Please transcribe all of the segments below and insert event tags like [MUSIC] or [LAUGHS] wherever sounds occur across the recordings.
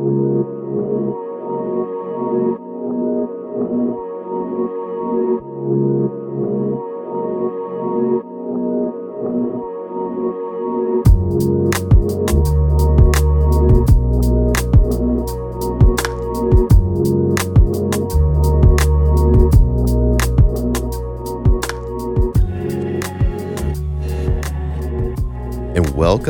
And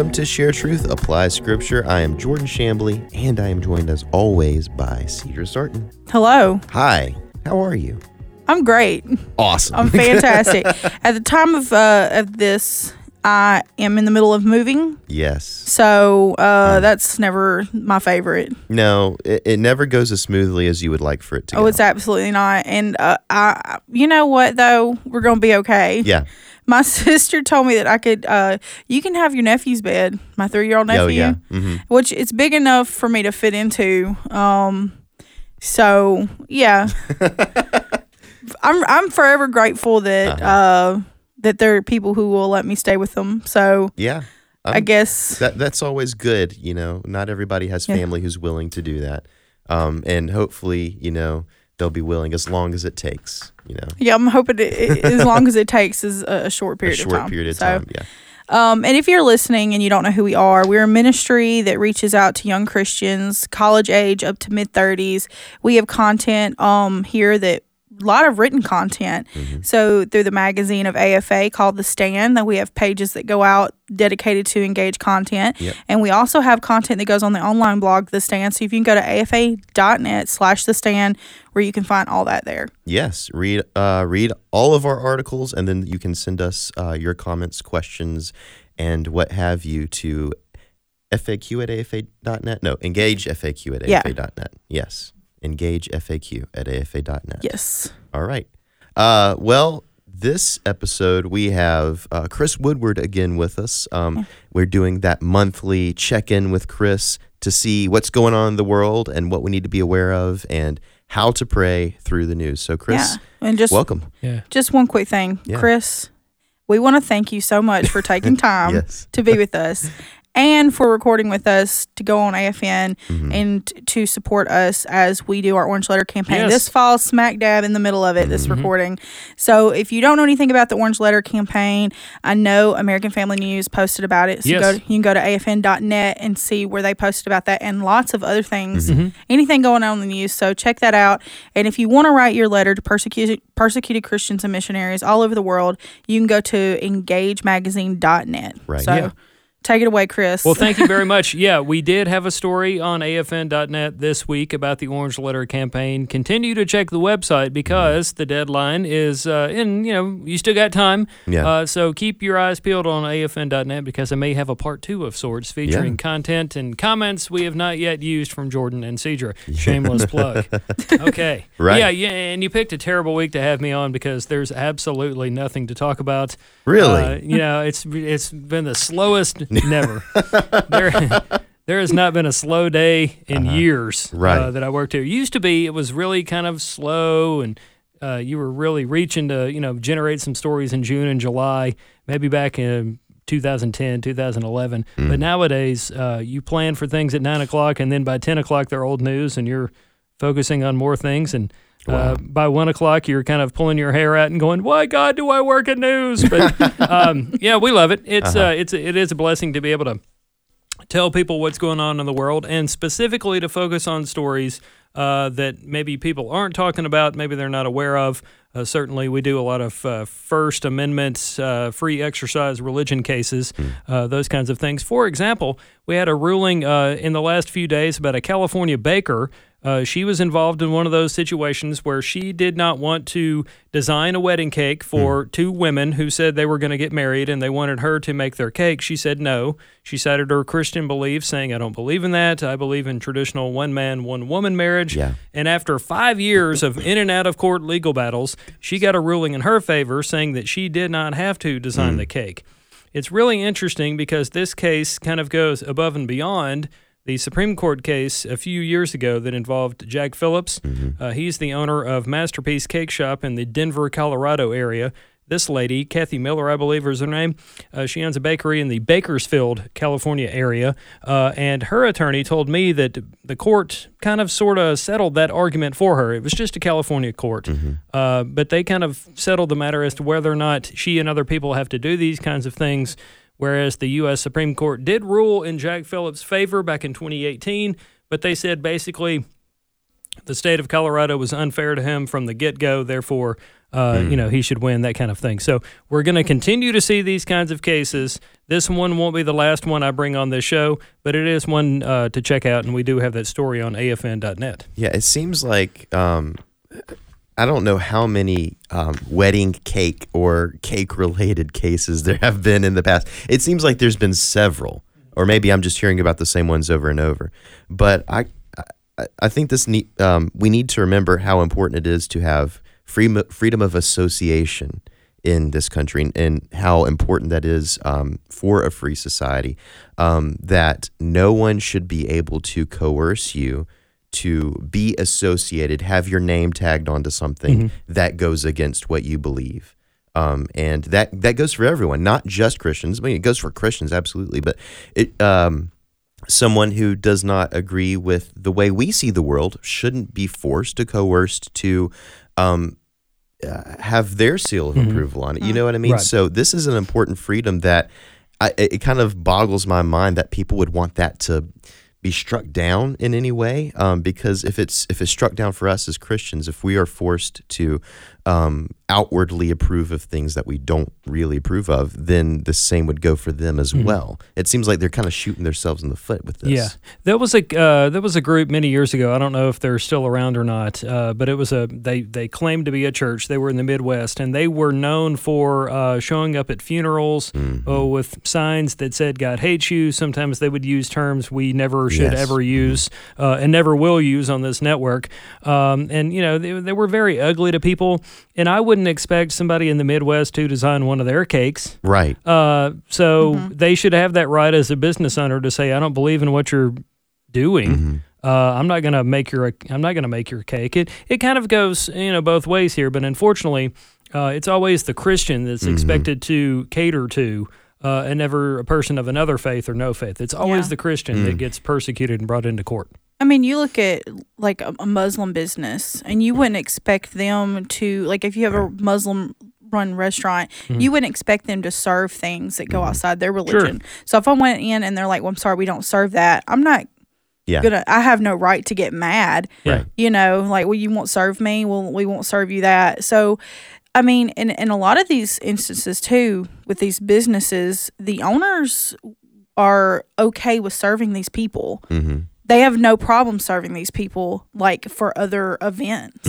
welcome to Share Truth Apply Scripture. I am Jordan Shambly, and I am joined as always by Cedra Sarton. Hello. Hi, how are you? I'm great. Awesome. I'm fantastic. [LAUGHS] At the time of uh, of this, I am in the middle of moving, yes. so uh, that's never my favorite. No, it, it never goes as smoothly as you would like for it to Oh, go. it's absolutely not. And uh, I, you know what though, we're gonna be okay. yeah. My [LAUGHS] sister told me that I could. Uh, you can have your nephew's bed, my three year old nephew, Oh, yeah. hmm which it's big enough for me to fit into. Um, so yeah, [LAUGHS] I'm I'm forever grateful that Uh-huh. uh, that there are people who will let me stay with them. So Yeah. I I'm- guess that that's always good. You know, not everybody has Yeah. family who's willing to do that. Um, and hopefully, you know, they'll be willing as long as it takes. You know, yeah, I'm hoping it, it, as long as it takes is a, a short a period short of time. period of So, time. Yeah. Um, and if you're listening and you don't know who we are, we're a ministry that reaches out to young Christians, college age up to mid 30s. We have content um, here that a lot of written content. Mm-hmm. So through the magazine of AFA called The Stand, that we have pages that go out dedicated to engage content. Yep. And we also have content that goes on the online blog The Stand. So if you can go to afa.net slash The Stand, where you can find all that there. Yes, read uh, read all of our articles, and then you can send us uh, your comments, questions, and what have you to FAQ at AFA.net. No, engage FAQ at Yeah. AFA.net. Yes, engage FAQ at AFA.net. Yes. All right. Uh, well, this episode we have uh, Chris Woodward again with us. Um, we're doing that monthly check in with Chris to see what's going on in the world and what we need to be aware of and how to pray through the news. So, Chris, yeah. And just welcome. Yeah. Just one quick thing, Yeah. Chris. We want to thank you so much for taking [LAUGHS] time Yes. to be with us and for recording with us to go on AFN Mhm. and to support us as we do our Orange Letter campaign. Yes. This fall, smack dab in the middle of it, this Mhm. recording. So if you don't know anything about the Orange Letter campaign, I know American Family News posted about it. So Yes. go to, you can go to afn.net and see where they posted about that and lots of other things Mhm. anything going on in the news. So check that out. And if you want to write your letter to persecuted persecuted Christians and missionaries all over the world, you can go to engagemagazine.net. Right. So Yeah. Take it away, Chris. Well, thank you very [LAUGHS] much. Yeah, we did have a story on AFN.net this week about the Orange Letter campaign. Continue to check the website because the deadline is uh, in, you know, you still got time. Yeah. Uh, so keep your eyes peeled on AFN.net because I may have a part two of sorts featuring Yeah. content and comments we have not yet used from Jordan and Cedra. Shameless plug. [LAUGHS] Okay. Right. Yeah, yeah, and you picked a terrible week to have me on because there's absolutely nothing to talk about. Really? Uh, you know, it's it's been the slowest [LAUGHS] never. there, [LAUGHS] there has not been a slow day in years Uh-huh. Right. uh, that I worked here. It used to be it was really kind of slow and uh, you were really reaching to you know generate some stories in June and July, maybe back in 2010, 2011. Mm. But nowadays, uh, you plan for things at nine o'clock, and then by 10 o'clock they're old news, and you're focusing on more things and. Wow. Uh, by one o'clock, you're kind of pulling your hair out and going, "Why God do I work in news?" But [LAUGHS] um, yeah, we love it. It's Uh-huh. uh, it's it is a blessing to be able to tell people what's going on in the world, and specifically to focus on stories uh, that maybe people aren't talking about, maybe they're not aware of. Uh, certainly, we do a lot of uh, First Amendment, uh, free exercise religion cases, uh, those kinds of things. For example, we had a ruling uh, in the last few days about a California baker. Uh, she was involved in one of those situations where she did not want to design a wedding cake for two women who said they were going to get married and they wanted her to make their cake. She said no. She cited her Christian beliefs, saying, I don't believe in that. I believe in traditional one man, one woman marriage. Yeah. And after five years of in and out of court legal battles, she got a ruling in her favor saying that she did not have to design the cake. It's really interesting because this case kind of goes above and beyond the Supreme Court case a few years ago that involved Jack Phillips. Uh, he's the owner of Masterpiece Cake Shop in the Denver, Colorado area. this lady, Cathy Miller, I believe is her name. Uh, she owns a bakery in the Bakersfield, California area. Uh, and her attorney told me that the court kind of sort of settled that argument for her. It was just a California court. Uh, but they kind of settled the matter as to whether or not she and other people have to do these kinds of things. Whereas the U.S. Supreme Court did rule in Jack Phillips' favor back in 2018, but they said basically the state of Colorado was unfair to him from the get go. Therefore, uh, you know, he should win, that kind of thing. So we're going to continue to see these kinds of cases. This one won't be the last one I bring on this show, but it is one uh, to check out, and we do have that story on afn.net. Yeah, it seems like um, I don't know how many um, wedding cake or cake related cases there have been in the past. It seems like there's been several, or maybe I'm just hearing about the same ones over and over. But I, I, I think this need, um, we need to remember how important it is to have freedom freedom of association in this country and, how important that is um, for a free society. Um, that no one should be able to coerce you to be associated, have your name tagged onto something that goes against what you believe. Um, and that that goes for everyone, not just Christians. I mean, it goes for Christians absolutely, but it um, someone who does not agree with the way we see the world shouldn't be forced to coerced to um, uh, have their seal of approval on it. You know what I mean? Right. So this is an important freedom that I, it kind of boggles my mind that people would want that to be struck down in any way. Um, because if it's if it's struck down for us as Christians, if we are forced to um, outwardly approve of things that we don't really approve of, then the same would go for them as well. It seems like they're kind of shooting themselves in the foot with this. Yeah, there was a uh, there was a group many years ago. I don't know if they're still around or not, uh, but it was a they they claimed to be a church. They were in the Midwest, and they were known for uh, showing up at funerals uh, with signs that said "God hates you." Sometimes they would use terms we never should Yes. ever use uh, and never will use on this network. Um, and you know they, they were very ugly to people, and I wouldn't expect somebody in the Midwest to design one of their cakes. Right. Uh, so they should have that right as a business owner to say, I don't believe in what you're doing. Uh, I'm not gonna make your I'm not gonna make your cake. It it kind of goes you know both ways here, but unfortunately, uh, it's always the Christian that's expected to cater to. Uh, and never a person of another faith or no faith. It's always Yeah. the Christian that gets persecuted and brought into court. I mean, you look at like a, a Muslim business, and you wouldn't expect them to like if you have a Muslim run restaurant, you wouldn't expect them to serve things that go outside their religion. So if I went in and they're like, "Well, I'm sorry, we don't serve that," I'm not Yeah. gonna. I have no right to get mad. Yeah. You know, like, well, you won't serve me. Well, we won't serve you that. So. I mean, in, in a lot of these instances too, with these businesses, the owners are okay with serving these people Mm-hmm. They have no problem serving these people like for other events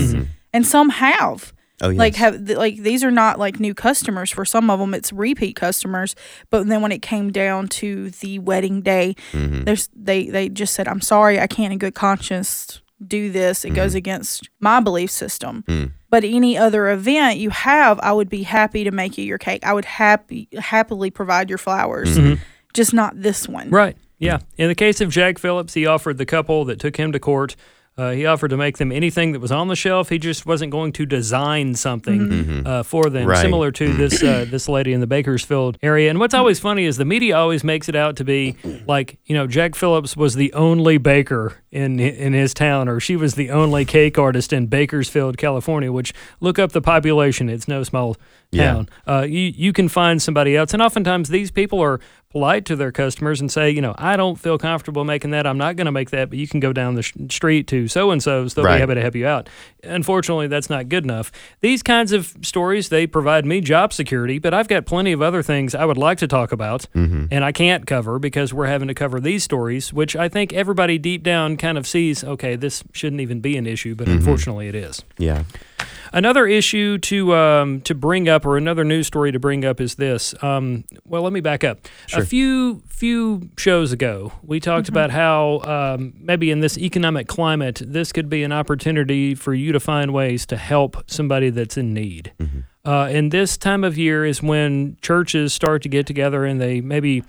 and some have Oh, yes. like have like these are not like new customers for some of them it's repeat customers but then when it came down to the wedding day Mm-hmm. there's they they just said i'm sorry i can't in good conscience do this it Mm-hmm. goes against my belief system Mm. but any other event you have i would be happy to make you your cake i would happy happily provide your flowers Mm-hmm. just not this one Right. Yeah. In the case of Jack Phillips, he offered the couple that took him to court. Uh, he offered to make them anything that was on the shelf. He just wasn't going to design something uh, for them, Right. similar to this uh, this lady in the Bakersfield area. And what's always funny is the media always makes it out to be like you know Jack Phillips was the only baker in in his town, or she was the only cake artist in Bakersfield, California. Which look up the population; it's no small Yeah. town. Uh, you you can find somebody else, and oftentimes these people are polite to their customers and say, you know, I don't feel comfortable making that. I'm not going to make that, but you can go down the sh- street to so and so's. They'll Right. be happy to help you out. Unfortunately, that's not good enough. These kinds of stories they provide me job security, but I've got plenty of other things I would like to talk about, and I can't cover because we're having to cover these stories, which I think everybody deep down kind of sees. Okay, this shouldn't even be an issue, but unfortunately, it is. yeah. Another issue to um, to bring up, or another news story to bring up, is this. Um, well, let me back up. Sure. A few few shows ago, we talked about how um, maybe in this economic climate, this could be an opportunity for you to find ways to help somebody that's in need. Uh, and this time of year is when churches start to get together and they maybe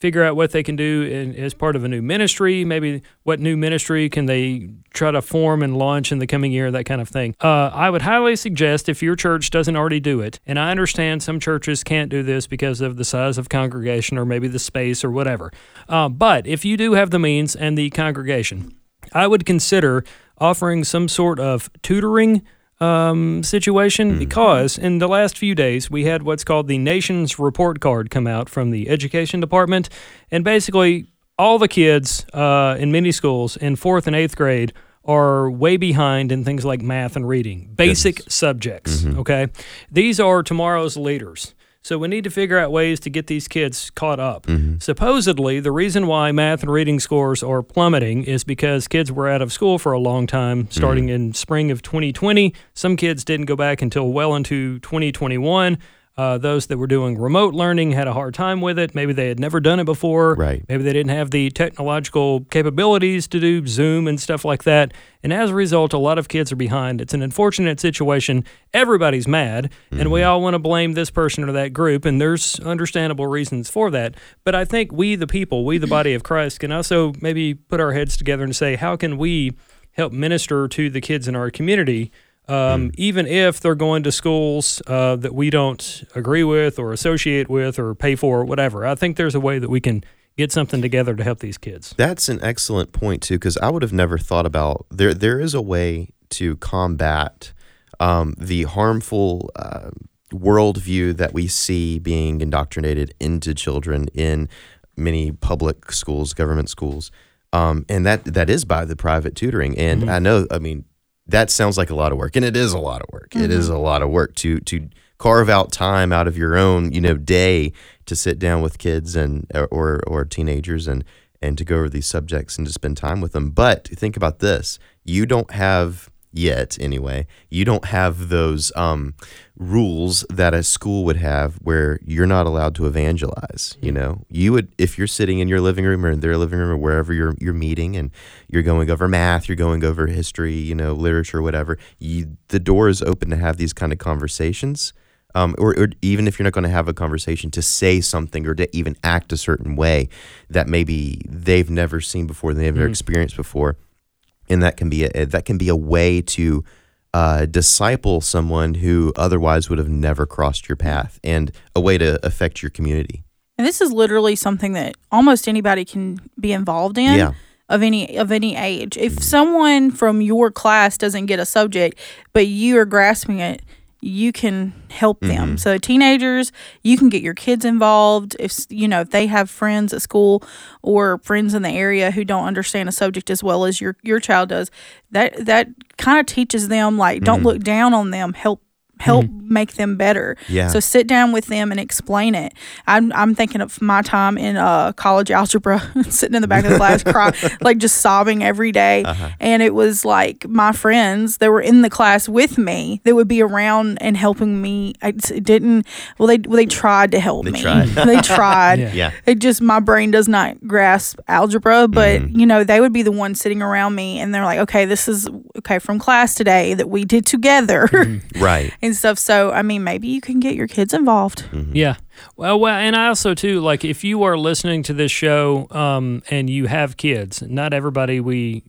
figure out what they can do in, as part of a new ministry. Maybe what new ministry can they try to form and launch in the coming year, that kind of thing. Uh, I would highly suggest if your church doesn't already do it, and I understand some churches can't do this because of the size of congregation or maybe the space or whatever. Uh, but if you do have the means and the congregation, I would consider offering some sort of tutoring um, situation because in the last few days we had what's called the nation's report card come out from the education department, and basically all the kids uh, in many schools in fourth and eighth grade are way behind in things like math and reading, basic subjects. Okay, these are tomorrow's leaders. So we need to figure out ways to get these kids caught up. Mm-hmm. Supposedly, the reason why math and reading scores are plummeting is because kids were out of school for a long time, mm-hmm. starting in spring of 2020. Some kids didn't go back until well into 2021. Uh, those that were doing remote learning had a hard time with it. Maybe they had never done it before. Right. Maybe they didn't have the technological capabilities to do Zoom and stuff like that. And as a result, a lot of kids are behind. It's an unfortunate situation. Everybody's mad, and we all want to blame this person or that group, and there's understandable reasons for that. But I think we, the people, we, the body of Christ, can also maybe put our heads together and say, how can we help minister to the kids in our community? Um, Even if they're going to schools uh, that we don't agree with or associate with or pay for or whatever, I think there's a way that we can get something together to help these kids. That's an excellent point too, because I would have never thought about there. There is a way to combat um, the harmful uh, worldview that we see being indoctrinated into children in many public schools, government schools, um, and that that is by the private tutoring. And I know, I mean, that sounds like a lot of work, and it is a lot of work. It is mm-hmm. a lot of work to to carve out time out of your own, you know, day to sit down with kids and uh, or or teenagers and and to go over these subjects and to spend time with them. But think about this: you don't have yet, anyway. You don't have those um, rules that a school would have, where you're not allowed to evangelize. You know, you would if you're sitting in your living room or in their living room or wherever you're you're meeting, and you're going over math, you're going over history, you know, literature, whatever. You, the door is open to have these kind of conversations um, or, or even if you're not going to have a conversation, to say something or to even act a certain way that maybe they've never seen before, they've never experienced before, and that can be a, that can be a way to uh, disciple someone who otherwise would have never crossed your path, and a way to affect your community. And this is literally something that almost anybody can be involved in. Yeah. Of any of any age. If someone from your class doesn't get a subject, but you are grasping it, you can help them. Mm-hmm. So teenagers, you can get your kids involved. If you know if they have friends at school or friends in the area who don't understand a subject as well as your your child does, that that kind of teaches them like don't mm-hmm. look down on them. Help help make them better. Yeah. So sit down with them and explain it. I'm I'm thinking of my time in uh, college algebra, [LAUGHS] sitting in the back of the class, cry, [LAUGHS] like just sobbing every day. And it was like my friends that were in the class with me that would be around and helping me. I didn't. Well, they well, they tried to help They me. tried. they [LAUGHS] tried. Yeah. Yeah. It just my brain does not grasp algebra, but Mm-hmm. you know they would be the ones sitting around me, and they're like, "Okay, this is okay from class today that we did together." Mm-hmm. Right. And stuff. So, I mean, maybe you can get your kids involved. Yeah. Well, well, and I also too like if you are listening to this show um, and you have kids, not everybody we,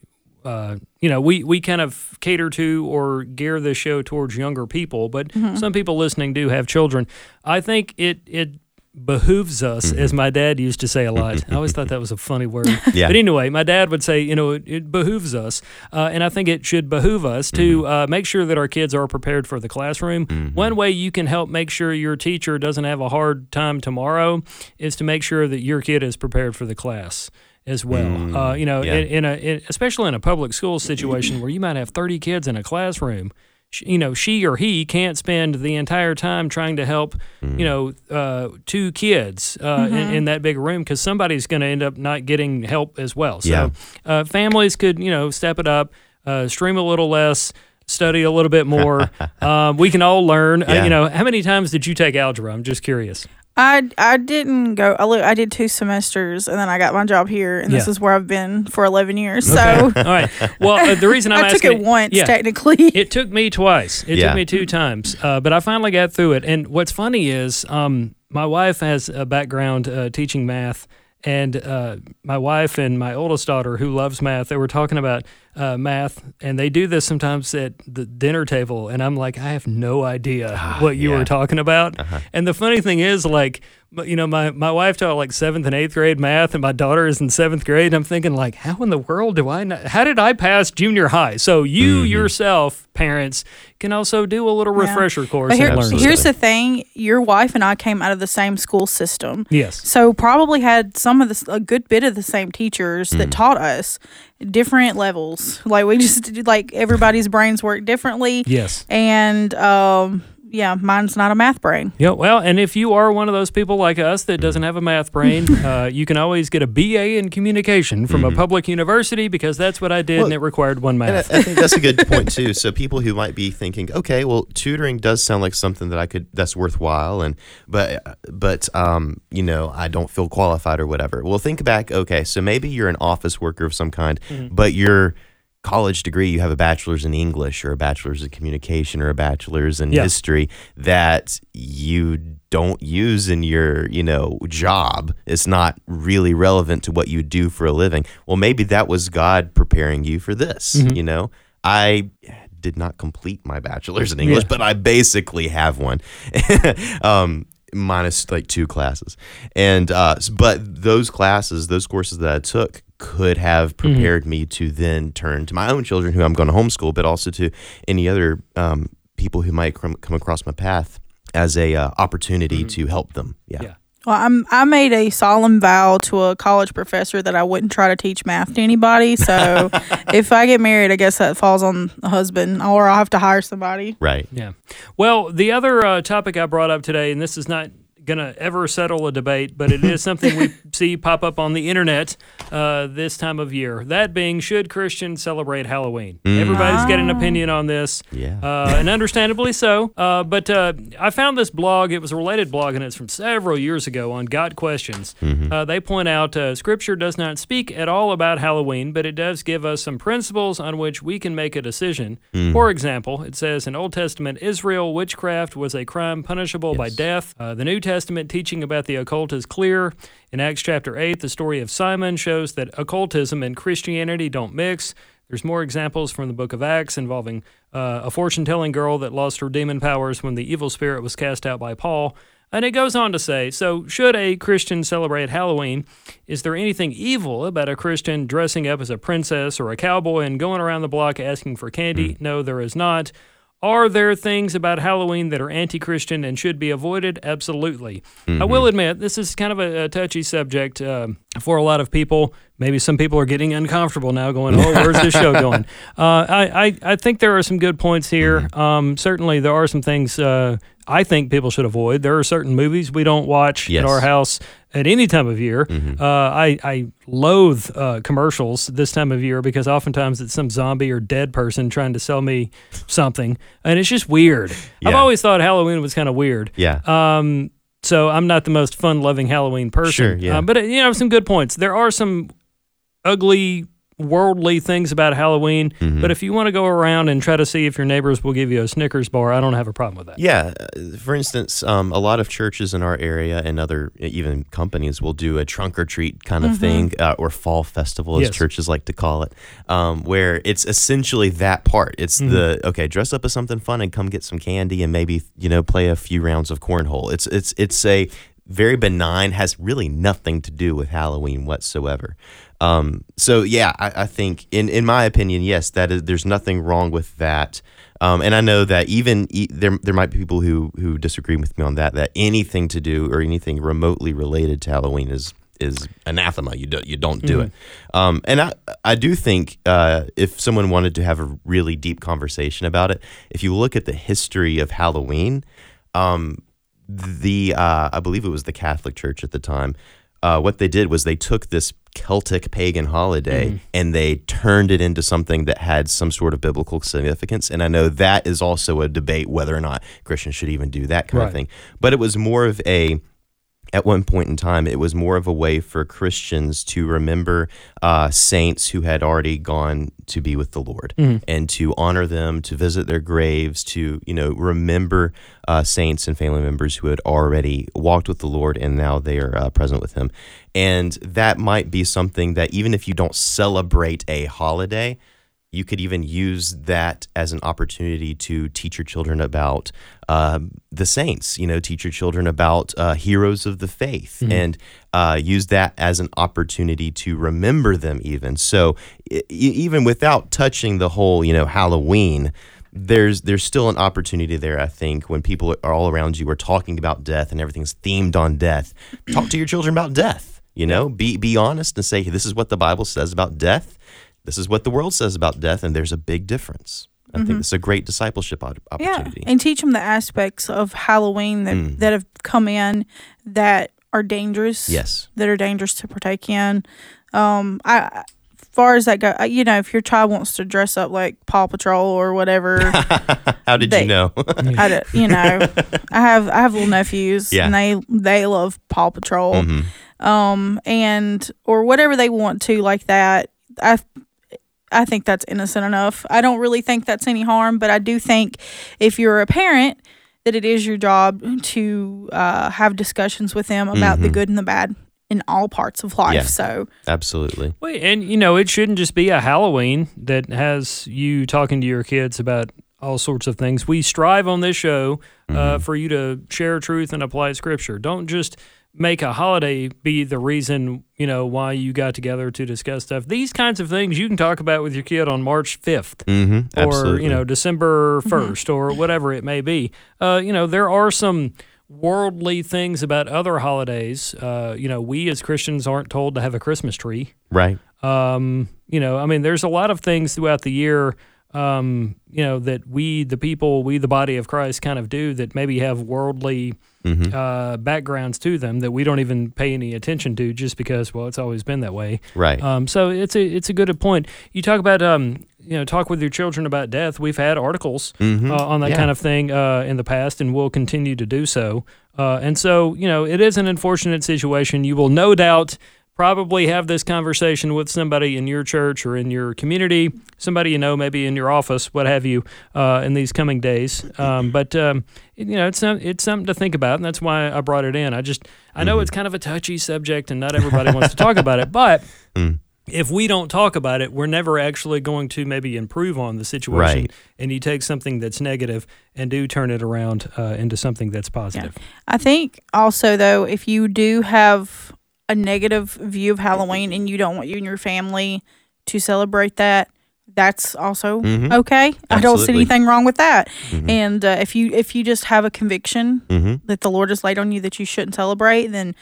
uh, you know, we we kind of cater to or gear the show towards younger people, but some people listening do have children. I think it it behooves us, as my dad used to say a lot. I always thought that was a funny [LAUGHS] word. Yeah. But anyway, my dad would say, you know, it, it behooves us, uh, and I think it should behoove us to uh, make sure that our kids are prepared for the classroom. One way you can help make sure your teacher doesn't have a hard time tomorrow is to make sure that your kid is prepared for the class as well. uh, you know, yeah. in, in a in, especially in a public school situation where you might have thirty kids in a classroom. Sh- You know, she or he can't spend the entire time trying to help, you know, uh, two kids uh, in, in that big room because somebody's going to end up not getting help as well. So, Yeah. uh, families could, you know, step it up, uh, stream a little less, study a little bit more. [LAUGHS] um, we can all learn. Uh, Yeah. you know, how many times did you take algebra? I'm just curious. I I didn't go. I look. I did two semesters, and then I got my job here, and this Yeah. is where I've been for eleven years. So [LAUGHS] All right. Well, uh, the reason [LAUGHS] I'm I took asking it once, yeah, technically. [LAUGHS] It took me twice. It Yeah. took me two times, uh, but I finally got through it. And what's funny is, um, my wife has a background uh, teaching math, and uh, my wife and my oldest daughter, who loves math, they were talking about uh, math, and they do this sometimes at the dinner table, and I'm like, I have no idea what you yeah. were talking about. Uh-huh. And the funny thing is, like, you know, my, my wife taught like seventh and eighth grade math, and my daughter is in seventh grade. And I'm thinking, like, how in the world do I know? How did I pass junior high? So you yourself, parents, can also do a little Yeah. refresher course But here, and learn. Here's the thing: your wife and I came out of the same school system, Yes. so probably had some of the a good bit of the same teachers that taught us different levels. Like we just like everybody's brains work differently, Yes. and um, yeah, mine's not a math brain. Yeah, well, and if you are one of those people like us that doesn't have a math brain, [LAUGHS] uh, you can always get a BA in communication from a public university because that's what I did, and it required one And I, math. I think that's a good [LAUGHS] point too. So people who might be thinking, okay, well, tutoring does sound like something that I could that's worthwhile, and but but um, you know, I don't feel qualified or whatever. Well, think back. Okay, so maybe you're an office worker of some kind, but your college degree, you have a bachelor's in English or a bachelor's in communication or a bachelor's in Yeah. history that you don't use in your you know job. It's not really relevant to what you do for a living. Well maybe that was god preparing you for this you know? I did not complete my bachelor's in english Yeah. but i basically have one. [LAUGHS] Um minus like two classes. And uh but those classes those courses that i took could have prepared me to then turn to my own children who i'm going to homeschool but also to any other um, people who might come, come across my path as a uh, opportunity to help them yeah, Yeah. Well, I'm I made a solemn vow to a college professor that I wouldn't try to teach math to anybody. So [LAUGHS] if I get married, I guess that falls on the husband, or I'll have to hire somebody. right Yeah. Well, the other uh, topic I brought up today, and this is not going to ever settle a debate, but it is something we [LAUGHS] see pop up on the internet uh, this time of year. That being, should Christians celebrate Halloween? Everybody's got an opinion on this. Yeah. Uh, and understandably so. Uh, but uh, I found this blog. It was a related blog, and it's from several years ago on Got Questions. Uh, they point out uh, Scripture does not speak at all about Halloween, but it does give us some principles on which we can make a decision. For example, it says in Old Testament Israel, witchcraft was a crime punishable by death. Uh, the New Testament teaching about the occult is clear. In Acts chapter 8, the story of Simon shows that occultism and Christianity don't mix. There's more examples from the book of Acts involving uh, a fortune telling girl that lost her demon powers when the evil spirit was cast out by Paul. And it goes on to say so, should a Christian celebrate Halloween? Is there anything evil about a Christian dressing up as a princess or a cowboy and going around the block asking for candy? No, there is not. Are there things about Halloween that are anti Christian and should be avoided? Absolutely. I will admit, this is kind of a, a touchy subject um, for a lot of people. Maybe some people are getting uncomfortable now, going, Oh, where's this show [LAUGHS] going? Uh, I, I, I think there are some good points here. Um, certainly, there are some things uh, I think people should avoid. There are certain movies we don't watch Yes. at our house at any time of year. Uh, I, I loathe uh, commercials this time of year because oftentimes it's some zombie or dead person trying to sell me something, and it's just weird. I've always thought Halloween was kind of weird. yeah Um, so I'm not the most fun-loving Halloween person. Sure, yeah. Uh, but uh, you know, some good points. There are some ugly, worldly things about Halloween. Mm-hmm. But if you want to go around and try to see if your neighbors will give you a Snickers bar, I don't have a problem with that. Yeah, uh, for instance, um, a lot of churches in our area and other even companies will do a trunk or treat kind of thing, uh, or fall festival, as Yes. churches like to call it, um, where it's essentially that part. It's the okay, dress up as something fun and come get some candy and maybe you know play a few rounds of cornhole. It's it's it's a very benign, has really nothing to do with Halloween whatsoever. Um, so yeah, I, I think in in my opinion, yes, that is there's nothing wrong with that. Um, and I know that even e- there there might be people who who disagree with me on that. That anything to do or anything remotely related to Halloween is is anathema. You don't you don't do it. Um, and I I do think uh, if someone wanted to have a really deep conversation about it, if you look at the history of Halloween, um, the uh, I believe it was the Catholic Church at the time. Uh, what they did was they took this Celtic pagan holiday and they turned it into something that had some sort of biblical significance. And I know that is also a debate whether or not Christians should even do that kind Right. of thing. But it was more of a at one point in time, it was more of a way for Christians to remember uh, saints who had already gone to be with the Lord and to honor them, to visit their graves, to you know remember uh, saints and family members who had already walked with the Lord and now they are uh, present with Him. And that might be something that even if you don't celebrate a holiday, you could even use that as an opportunity to teach your children about um, the saints. You know, teach your children about uh, heroes of the faith, and uh, use that as an opportunity to remember them. Even so, e- even without touching the whole, you know, Halloween. There's there's still an opportunity there, I think, when people are all around you are talking about death and everything's themed on death. Talk to your children about death. You know, be be honest and say, this is what the Bible says about death this is what the world says about death, and there's a big difference. I think it's a great discipleship op- Mm-hmm. Yeah, and teach them the aspects of Halloween that Mm. that have come in that are dangerous. yes. that are dangerous to partake in. Um, I, as far as that go, I- you know, if your child wants to dress up like Paw Patrol or whatever, [LAUGHS] How did They- you know? [LAUGHS] I, you know, I have I have little nephews, Yeah. and they they love Paw Patrol, Mhm. um, and or whatever they want to like that. I I think that's innocent enough. I don't really think that's any harm, but I do think if you're a parent, that it is your job to uh, have discussions with them about the Mhm. good and the bad in all parts of life. Yeah. So Absolutely. Well, and you know, it shouldn't just be a Halloween that has you talking to your kids about all sorts of things. We strive on this show uh, for you to share truth and apply Scripture. Don't just make a holiday be the reason you know why you got together to discuss stuff. These kinds of things you can talk about with your kid on March fifth Mm-hmm. or Absolutely. you know December 1st or whatever it may be. Uh, you know there are some worldly things about other holidays. Uh, you know we as Christians aren't told to have a Christmas tree. right. Um, you know I mean there's a lot of things throughout the year. Um, you know that we the people we the body of Christ kind of do that maybe have worldly Mm-hmm. uh, backgrounds to them that we don't even pay any attention to just because well it's always been that way. Right. Um, so it's a it's a good point. You talk about um, you know talk with your children about death. We've had articles Mhm. uh, on that Yeah. kind of thing uh, in the past, and we'll continue to do so. Uh, and so you know it is an unfortunate situation. You will no doubt probably have this conversation with somebody in your church or in your community, somebody you know, maybe in your office, what have you, uh, in these coming days. Um, but um, you know, it's some- it's something to think about, and that's why I brought it in. I just I know it's kind of a touchy subject, and not everybody wants to talk about it, but [LAUGHS] Mm. if we don't talk about it, we're never actually going to maybe improve on the situation. Right. And you take something that's negative and do turn it around uh, into something that's positive. I think also though, if you do have a negative view of Halloween and you don't want you and your family to celebrate that, that's also Mhm. okay. I don't see anything wrong with that. Mhm. And uh, if you if you just have a conviction Mm-hmm. that the Lord has laid on you that you shouldn't celebrate, then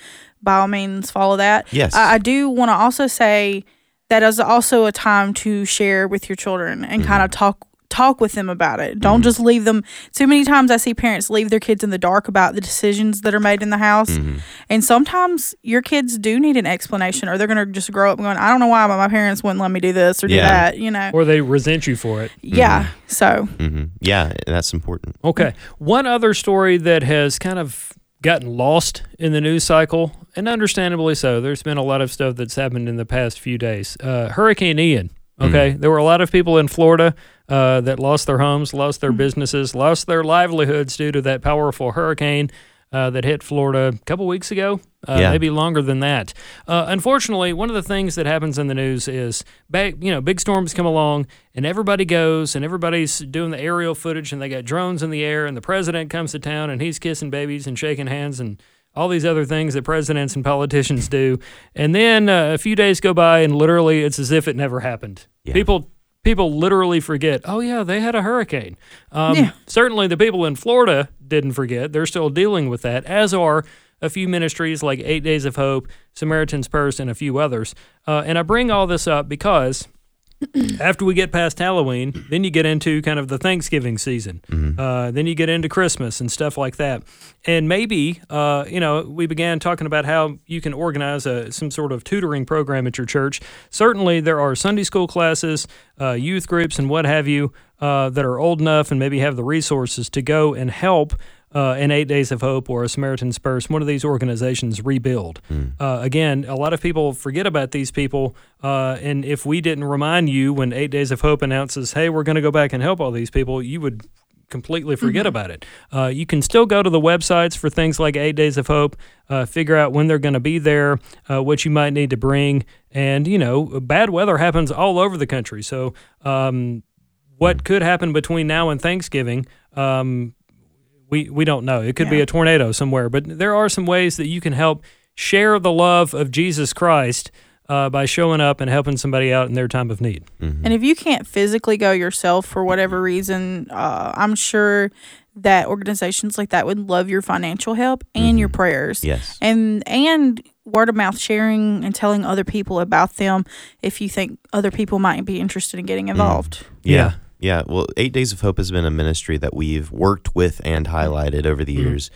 by all means follow that. Yes. I, I do want to also say that is also a time to share with your children and kind Mm-hmm. of talk talk with them about it. Don't just leave them. Too many times I see parents leave their kids in the dark about the decisions that are made in the house, Mhm. and sometimes your kids do need an explanation, or they're going to just grow up going, "I don't know why, but my parents wouldn't let me do this or do that." You know? Or they resent you for it. yeah. So Mm-hmm. Yeah, that's important. Okay. One other story that has kind of gotten lost in the news cycle, and understandably so. There's been a lot of stuff that's happened in the past few days. Uh, Hurricane Ian. Okay. There were a lot of people in Florida uh, that lost their homes, lost their businesses, lost their livelihoods due to that powerful hurricane. Uh, that hit Florida a couple weeks ago, uh, Yeah. maybe longer than that. Uh, unfortunately, one of the things that happens in the news is, back, you know, big storms come along and everybody goes and everybody's doing the aerial footage and they got drones in the air and the president comes to town and he's kissing babies and shaking hands and all these other things that presidents and politicians do. And then uh, a few days go by and literally it's as if it never happened. Yeah. People people literally forget. Oh yeah, they had a hurricane. Um, Yeah. Certainly, the people in Florida didn't forget. They're still dealing with that, as are a few ministries like Eight Days of Hope, Samaritan's Purse, and a few others. Uh, and I bring all this up because after we get past Halloween, then you get into kind of the Thanksgiving season. Uh, then you get into Christmas and stuff like that. And maybe, uh, you know, we began talking about how you can organize a, some sort of tutoring program at your church. Certainly, there are Sunday school classes, uh, youth groups, and what have you uh, that are old enough and maybe have the resources to go and help uh, an Eight Days of Hope or a Samaritan's Purse, one of these organizations rebuild. Uh, again, a lot of people forget about these people, uh, and if we didn't remind you when Eight Days of Hope announces, "Hey, we're going to go back and help all these people," you would completely forget about it. Uh, you can still go to the websites for things like Eight Days of Hope, uh, figure out when they're going to be there, uh, what you might need to bring, and you know, bad weather happens all over the country. So, um, what could happen between now and Thanksgiving? Um, we we don't know. It could be a tornado somewhere, but there are some ways that you can help share the love of Jesus Christ uh, by showing up and helping somebody out in their time of need. And if you can't physically go yourself for whatever reason, uh, I'm sure that organizations like that would love your financial help and your prayers. Yes. And and word of mouth sharing and telling other people about them if you think other people might be interested in getting involved. Yeah. Yeah. Yeah, well, Eight Days of Hope has been a ministry that we've worked with and highlighted over the years.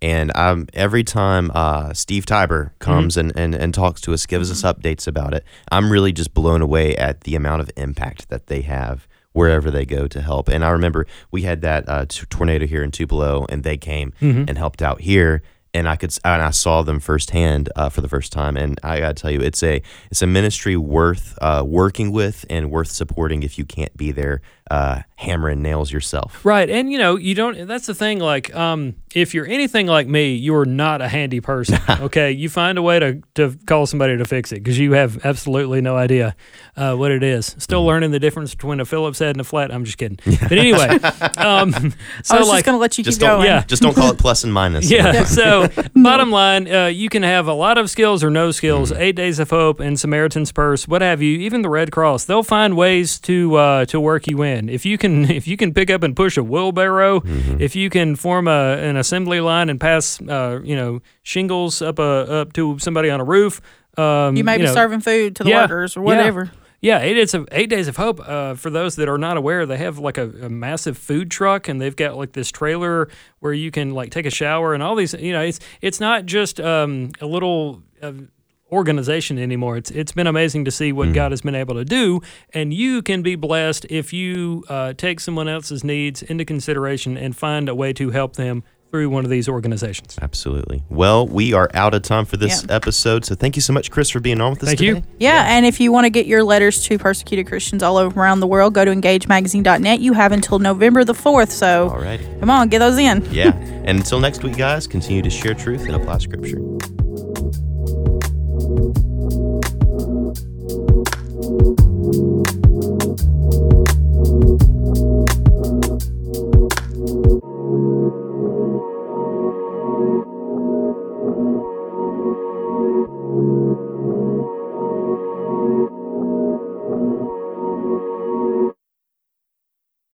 And um, every time uh, Steve Tybor comes and, and, and talks to us, gives us updates about it, I'm really just blown away at the amount of impact that they have wherever they go to help. And I remember we had that uh, t- tornado here in Tupelo, and they came and helped out here. And I could, and I saw them firsthand uh, for the first time, and I gotta tell you, it's a, it's a ministry worth uh, working with and worth supporting if you can't be there, uh, hammering nails yourself. Right. And you know, you don't that's the thing like um if you're anything like me, you're not a handy person. [LAUGHS] okay? You find a way to to call somebody to fix it because you have absolutely no idea uh, what it is. Still Mm-hmm. learning the difference between a Phillips head and a flat. I'm just kidding. But anyway, [LAUGHS] um so I was like just gonna let you Just keep don't, going. Yeah. just don't call it plus and minus. [LAUGHS] yeah. So, bottom line, uh, you can have a lot of skills or no skills. Mm-hmm. Eight Days of Hope and Samaritan's Purse, what have you. Even the Red Cross, they'll find ways to uh, to work you in. If you can, [LAUGHS] if you can pick up and push a wheelbarrow, Mm-hmm. if you can form a an assembly line and pass, uh, you know, shingles up a up to somebody on a roof. Um, You may be know, serving food to the yeah, workers or yeah. whatever. yeah, eight days of eight days of hope. Uh, for those that are not aware, they have like a, a massive food truck, and they've got like this trailer where you can like take a shower and all these. You know, it's it's not just um, a little. Uh, organization anymore it's it's been amazing to see what God has been able to do and you can be blessed if you uh, take someone else's needs into consideration and find a way to help them through one of these organizations Absolutely. Well, we are out of time for this Yeah. episode, so thank you so much, Chris, for being on with us Thank today. you. Yeah, and if you want to get your letters to persecuted Christians all over around the world, go to engagemagazine.net. You have until November the 4th, so All righty. come on, get those in. Yeah. [LAUGHS] And until next week, guys, continue to share truth and apply scripture.